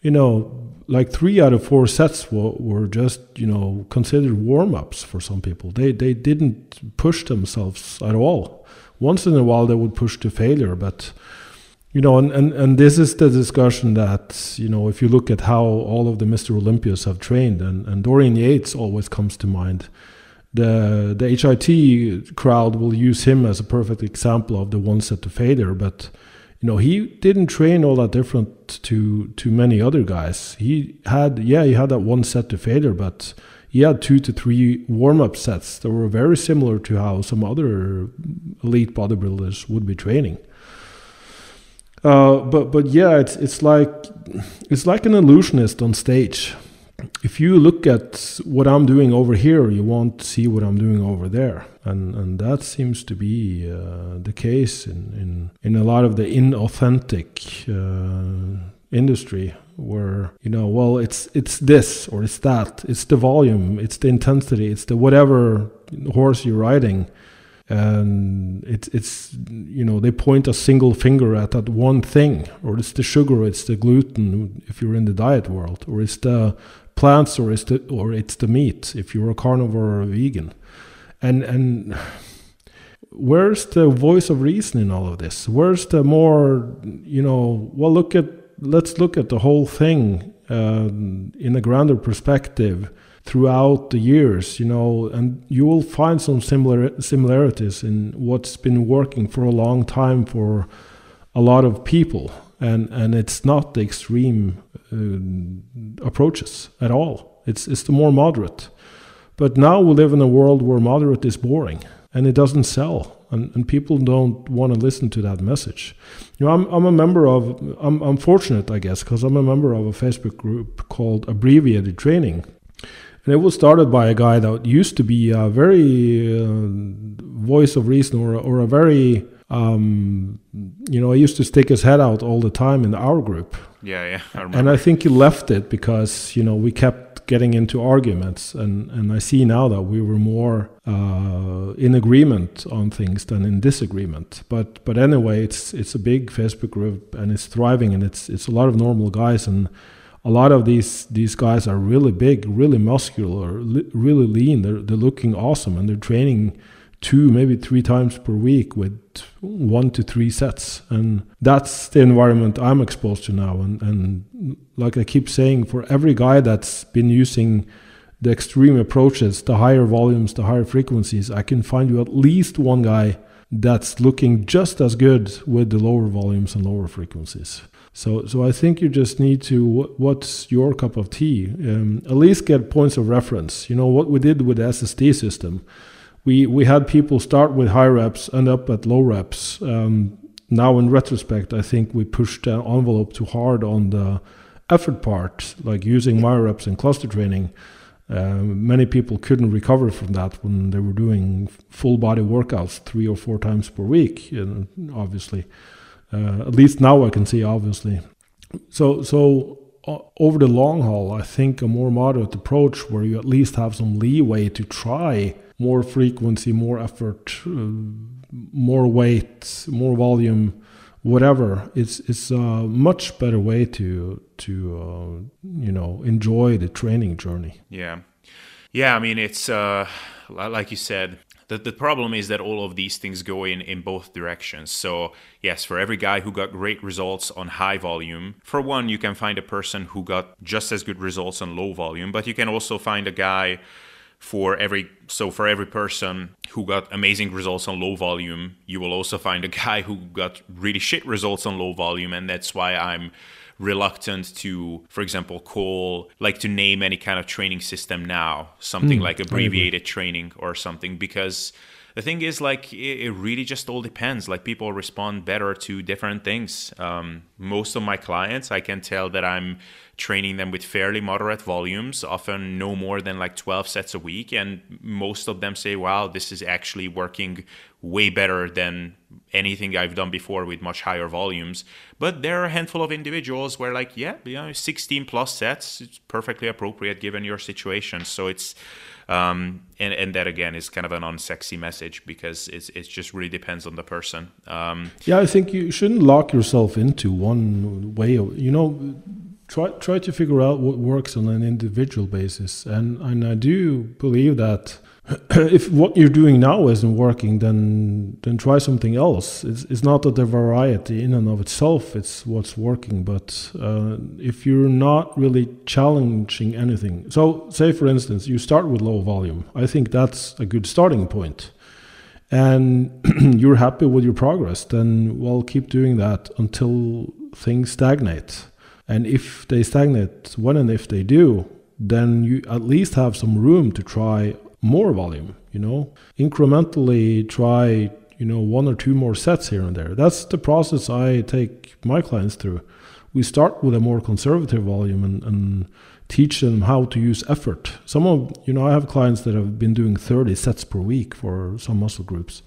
you know, like three out of four sets were, were just you know considered warm ups for some people. They they didn't push themselves at all. Once in a while they would push to failure, but you know, and, and, and this is the discussion that, you know, if you look at how all of the Mr. Olympias have trained, and, and Dorian Yates always comes to mind. The the HIT crowd will use him as a perfect example of the one set to failure, but you know he didn't train all that different to to many other guys he had yeah he had that one set to failure but he had two to three warm-up sets that were very similar to how some other elite bodybuilders would be training Uh, but but yeah, it's it's like it's like an illusionist on stage. If you look at what I'm doing over here, you won't see what I'm doing over there, and and that seems to be uh, the case in, in in a lot of the inauthentic uh, industry where you know well it's it's this or it's that. It's the volume. It's the intensity. It's the whatever horse you're riding. And it's it's you know they point a single finger at that one thing. Or it's the sugar. It's the gluten if you're in the diet world. Or it's the plants or it's the or it's the meat if you're a carnivore or a vegan. And and where's the voice of reason in all of this? Where's the more you know well look at let's look at the whole thing uh, in a grander perspective throughout the years, you know, and you will find some similar similarities in what's been working for a long time for a lot of people, and and it's not the extreme approaches at all. It's it's the more moderate. But now we live in a world where moderate is boring and it doesn't sell, and, and people don't want to listen to that message. You know, I'm I'm a member of I'm I'm fortunate, I guess, because I'm a member of a Facebook group called Abbreviated Training and it was started by a guy that used to be a very uh, voice of reason or, or a very, um, you know, he used to stick his head out all the time in our group. Yeah, yeah. I and I think he left it because, you know, we kept getting into arguments. And, and I see now that we were more uh, in agreement on things than in disagreement. But but anyway, it's it's a big Facebook group and it's thriving and it's it's a lot of normal guys and a lot of these these guys are really big, really muscular, li- really lean. They're they're looking awesome, and they're training two, maybe three times per week with one to three sets. And that's the environment I'm exposed to now. And and like I keep saying, for every guy that's been using the extreme approaches, the higher volumes, the higher frequencies, I can find you at least one guy that's looking just as good with the lower volumes and lower frequencies. So, so I think you just need to what's your cup of tea? Um, at least get points of reference. You know what we did with the SSD system. We we had people start with high reps, end up at low reps. Um, now in retrospect, I think we pushed the envelope too hard on the effort part, like using Myo-reps and cluster training. Uh, many people couldn't recover from that when they were doing full body workouts three or four times per week, and obviously. Uh, at least now I can see, obviously. So, so uh, over the long haul, I think a more moderate approach where you at least have some leeway to try more frequency, more effort, uh, more weight, more volume, whatever. It's it's a much better way to to uh, you know enjoy the training journey. Yeah, yeah. I mean, it's uh, like you said, the, the problem is that all of these things go in in both directions. So, yes, for every guy who got great results on high volume, for one, you can find a person who got just as good results on low volume, but you can also find a guy for every so for every person who got amazing results on low volume you will also find a guy who got really shit results on low volume and that's why i'm reluctant to, for example, call, like to name any kind of training system now, something mm, like abbreviated training or something, because the thing is like it, it, really just all depends like people respond better to different things um, most of my clients i can tell that i'm training them with fairly moderate volumes often no more than like 12 sets a week and most of them say wow this is actually working way better than anything I've done before with much higher volumes. But there are a handful of individuals where, like, yeah, you know, 16 plus sets it's perfectly appropriate given your situation. So it's, um, and and that again is kind of an unsexy message because it's it just really depends on the person. Um, yeah, I think you shouldn't lock yourself into one way. Of, you know, try try to figure out what works on an individual basis, and and I do believe that if what you're doing now isn't working, then then try something else. It's, it's not that the variety in and of itself it's what's working, but uh, if you're not really challenging anything. So, say for instance, you start with low volume. I think that's a good starting point, and you're happy with your progress. Then, well, keep doing that until things stagnate. And if they stagnate, when and if they do, then you at least have some room to try more volume you know incrementally try you know, one or two more sets here and there. That's the process I take my clients through. We start with a more conservative volume and, and teach them how to use effort. Some of, you know, I have clients that have been doing 30 sets per week for some muscle groups.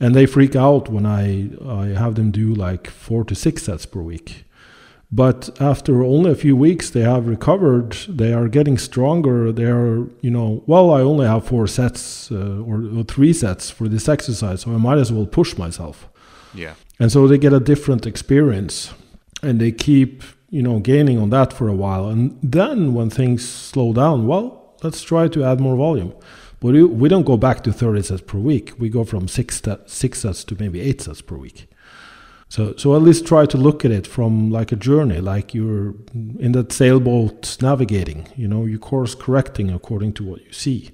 And they freak out when I, I have them do like four to six sets per week but after only a few weeks they have recovered. They are getting stronger. They are you know well i only have four sets uh, or, or, three sets for this exercise so i might as well push myself. Yeah. And so they get a different experience and they keep you know gaining on that for a while. And then when things slow down well let's try to add more volume. But we don't go back to 30 sets per week. We go from six, six sets to maybe eight sets per week so, so at least try to look at it from like a journey, like you're in that sailboat navigating. You know, you course correcting according to what you see,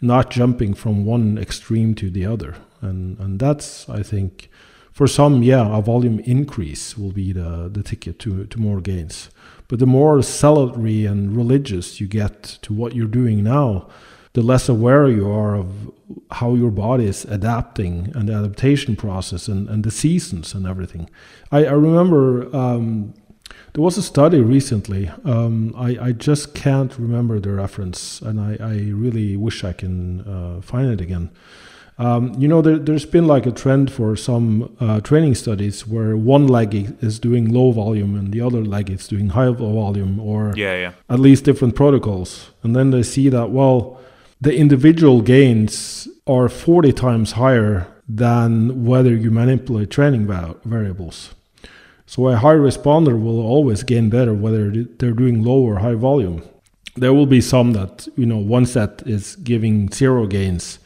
not jumping from one extreme to the other. And and that's I think, for some, yeah, a volume increase will be the the ticket to to more gains. But the more salary and religious you get to what you're doing now, the less aware you are of how your body is adapting and the adaptation process and, and the seasons and everything. I, I remember um, there was a study recently. Um, I, I just can't remember the reference, and I, I really wish I can uh, find it again. Um, you know, there, has been like a trend for some uh, training studies where one leg is doing low volume and the other leg is doing high volume, or yeah, yeah. at least different protocols. And then they see that, well, the individual gains are 40 times higher than whether you manipulate training variables. So a high responder will always gain better whether they're doing low or high volume. There will be some that, you know, one set is giving zero gains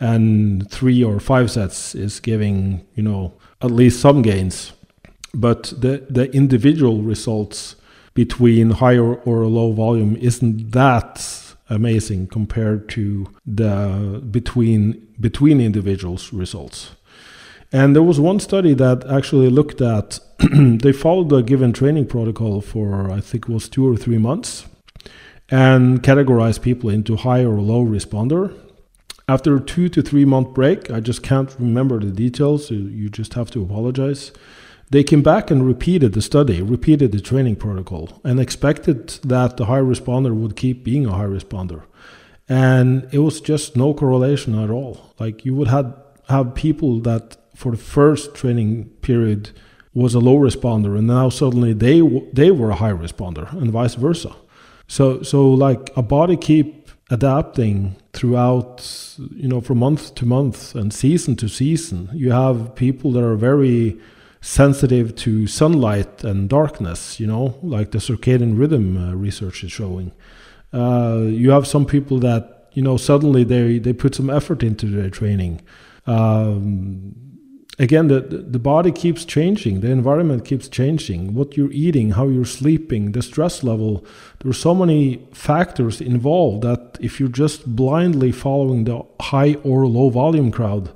and three or five sets is giving, you know, at least some gains. But the, the individual results between higher or low volume isn't that amazing compared to the between between individuals results. And there was one study that actually looked at they followed a given training protocol for I think it was two or three months and categorized people into high or low responder. After a two to three month break, I just can't remember the details, so you just have to apologize. They came back and repeated the study, repeated the training protocol, and expected that the high responder would keep being a high responder. And it was just no correlation at all. Like you would have, have people that for the first training period was a low responder, and now suddenly they they were a high responder, and vice versa. So so like a body keep adapting throughout, you know, from month to month and season to season. You have people that are very sensitive to sunlight and darkness, you know, like the circadian rhythm uh, research is showing. Uh, you have some people that, you know, suddenly they, they put some effort into their training. Um, again, the, the body keeps changing, the environment keeps changing, what you're eating, how you're sleeping, the stress level. There are so many factors involved that if you're just blindly following the high or low volume crowd,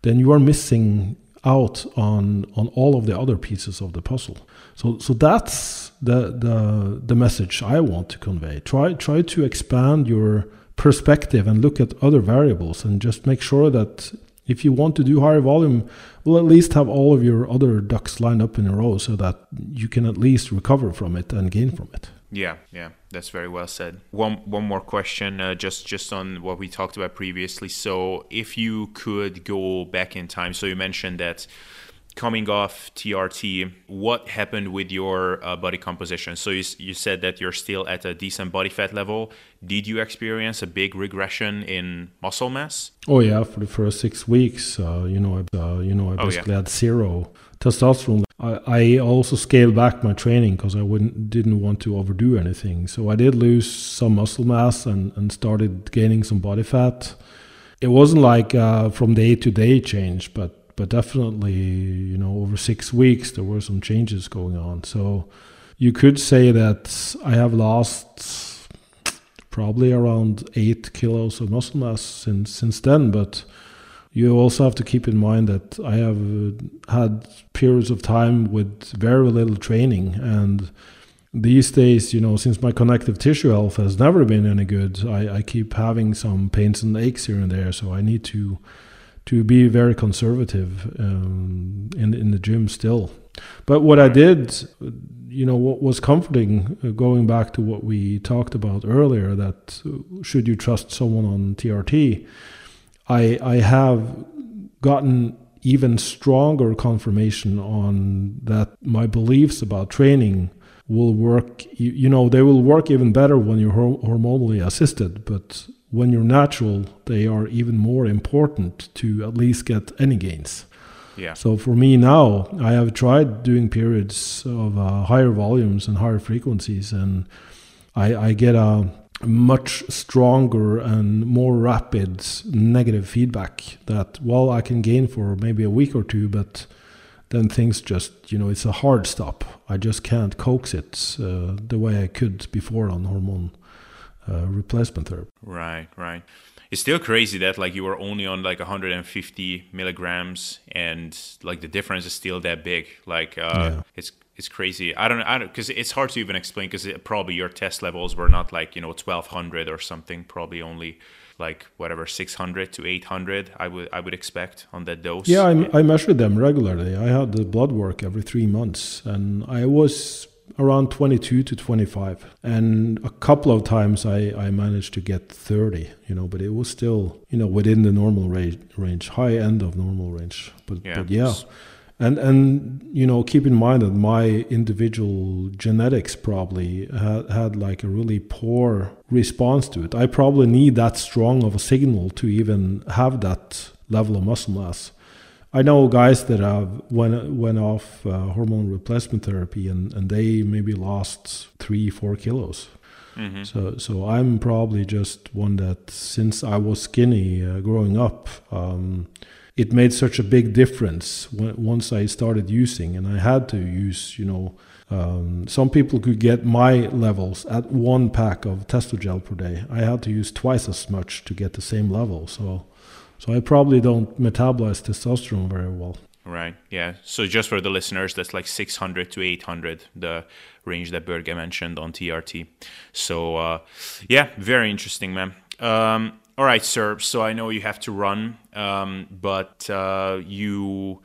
then you are missing out on on all of the other pieces of the puzzle. So so that's the the the message I want to convey. Try try to expand your perspective and look at other variables and just make sure that if you want to do higher volume, well, at least have all of your other ducks lined up in a row so that you can at least recover from it and gain from it. Yeah, yeah, that's very well said. One one more question, uh, just just on what we talked about previously. So, if you could go back in time, so you mentioned that coming off TRT, what happened with your uh, body composition? So you, you said that you're still at a decent body fat level. Did you experience a big regression in muscle mass? Oh yeah, for the first six weeks, uh, you know, I, uh, you know, I basically oh, yeah. had zero testosterone. I, I also scaled back my training because I wouldn't didn't want to overdo anything. So I did lose some muscle mass and, and started gaining some body fat. It wasn't like uh, from day to day change, but but definitely, you know, over six weeks there were some changes going on. So you could say that I have lost probably around eight kilos of muscle mass since since then. But you also have to keep in mind that I have had periods of time with very little training and these days, you know, since my connective tissue health has never been any good, I, I keep having some pains and aches here and there. So I need to to be very conservative um, in in the gym still. But what I did, you know, what was comforting, uh, going back to what we talked about earlier, that uh, should you trust someone on TRT, I I have gotten even stronger confirmation on that my beliefs about training will work you, you know they will work even better when you're hormonally assisted but when you're natural they are even more important to at least get any gains yeah. So for me now, I have tried doing periods of uh, higher volumes and higher frequencies, and I, I get a much stronger and more rapid negative feedback that well I can gain for maybe a week or two, but then things just you know it's a hard stop. I just can't coax it uh, the way I could before on hormone uh, replacement therapy. Right, right it's still crazy that like you were only on like 150 milligrams and like the difference is still that big like uh yeah. it's it's crazy. I don't i don't because it's hard to even explain because probably your test levels were not like you know 1200 or something probably only like whatever 600 to 800 i would i would expect on that dose. Yeah I, I measured them regularly. I had the blood work every three months and i was around 22 to 25 and a couple of times I, I managed to get 30 you know but it was still you know within the normal range, range high end of normal range. But yeah, but yeah. And and you know keep in mind that my individual genetics probably had, had like a really poor response to it i probably need that strong of a signal to even have that level of muscle mass I know guys that have went went off uh, hormone replacement therapy and, and they maybe lost three four kilos. Mm-hmm. So so I'm probably just one that since I was skinny uh, growing up, um, it made such a big difference once I started using, and I had to use you know. Um, some people could get my levels at one pack of Testogel per day. I had to use twice as much to get the same level. So so I probably don't metabolize testosterone very well. Right. Yeah. So just for the listeners, that's like 600 to 800, the range that Børge mentioned on TRT. So uh, yeah, very interesting, man. Um, all right, sir. So I know you have to run, um, but uh, you,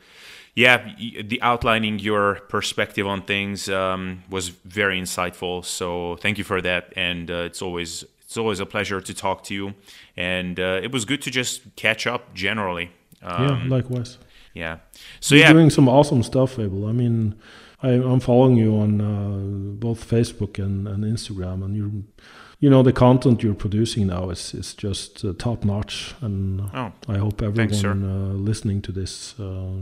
yeah, the outlining your perspective on things um, was very insightful. So thank you for that, and uh, it's always it's always a pleasure to talk to you, and uh, it was good to just catch up generally. Um, yeah, likewise. Yeah. So you're yeah, doing some awesome stuff, Abel. I mean, I, am following you on uh, both Facebook and, and Instagram, and you you know the content you're producing now is is just uh, top notch, and oh, I hope everyone thanks, uh, listening to this uh,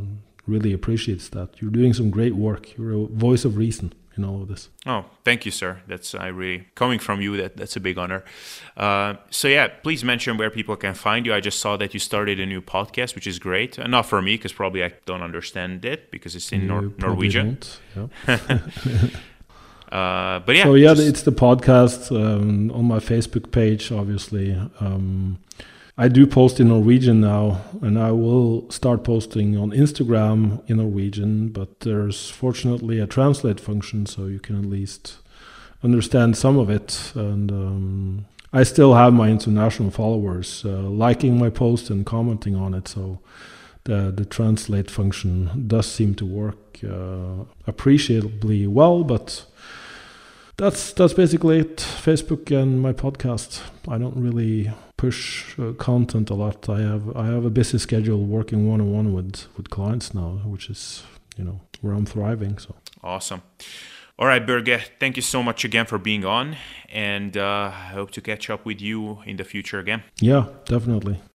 really appreciates that. You're doing some great work. You're a voice of reason in all of this. Oh, thank you, sir. That's I really coming from you. That that's a big honor. Uh, so yeah, please mention where people can find you. I just saw that you started a new podcast, which is great. Uh, not for me because probably I don't understand it because it's in Nor- Norwegian. Uh, but yeah. So yeah, just... it's the podcast um, on my Facebook page, obviously. Um, I do post in Norwegian now, and I will start posting on Instagram in Norwegian. But there's fortunately a translate function, so you can at least understand some of it. And um, I still have my international followers uh, liking my post and commenting on it. So the the translate function does seem to work uh, appreciably well, but that's that's basically it. Facebook and my podcast. I don't really push uh, content a lot. I have I have a busy schedule working one on one with with clients now, which is you know where I'm thriving. So awesome. All right, Børge, thank you so much again for being on, and uh, I hope to catch up with you in the future again. Yeah, definitely.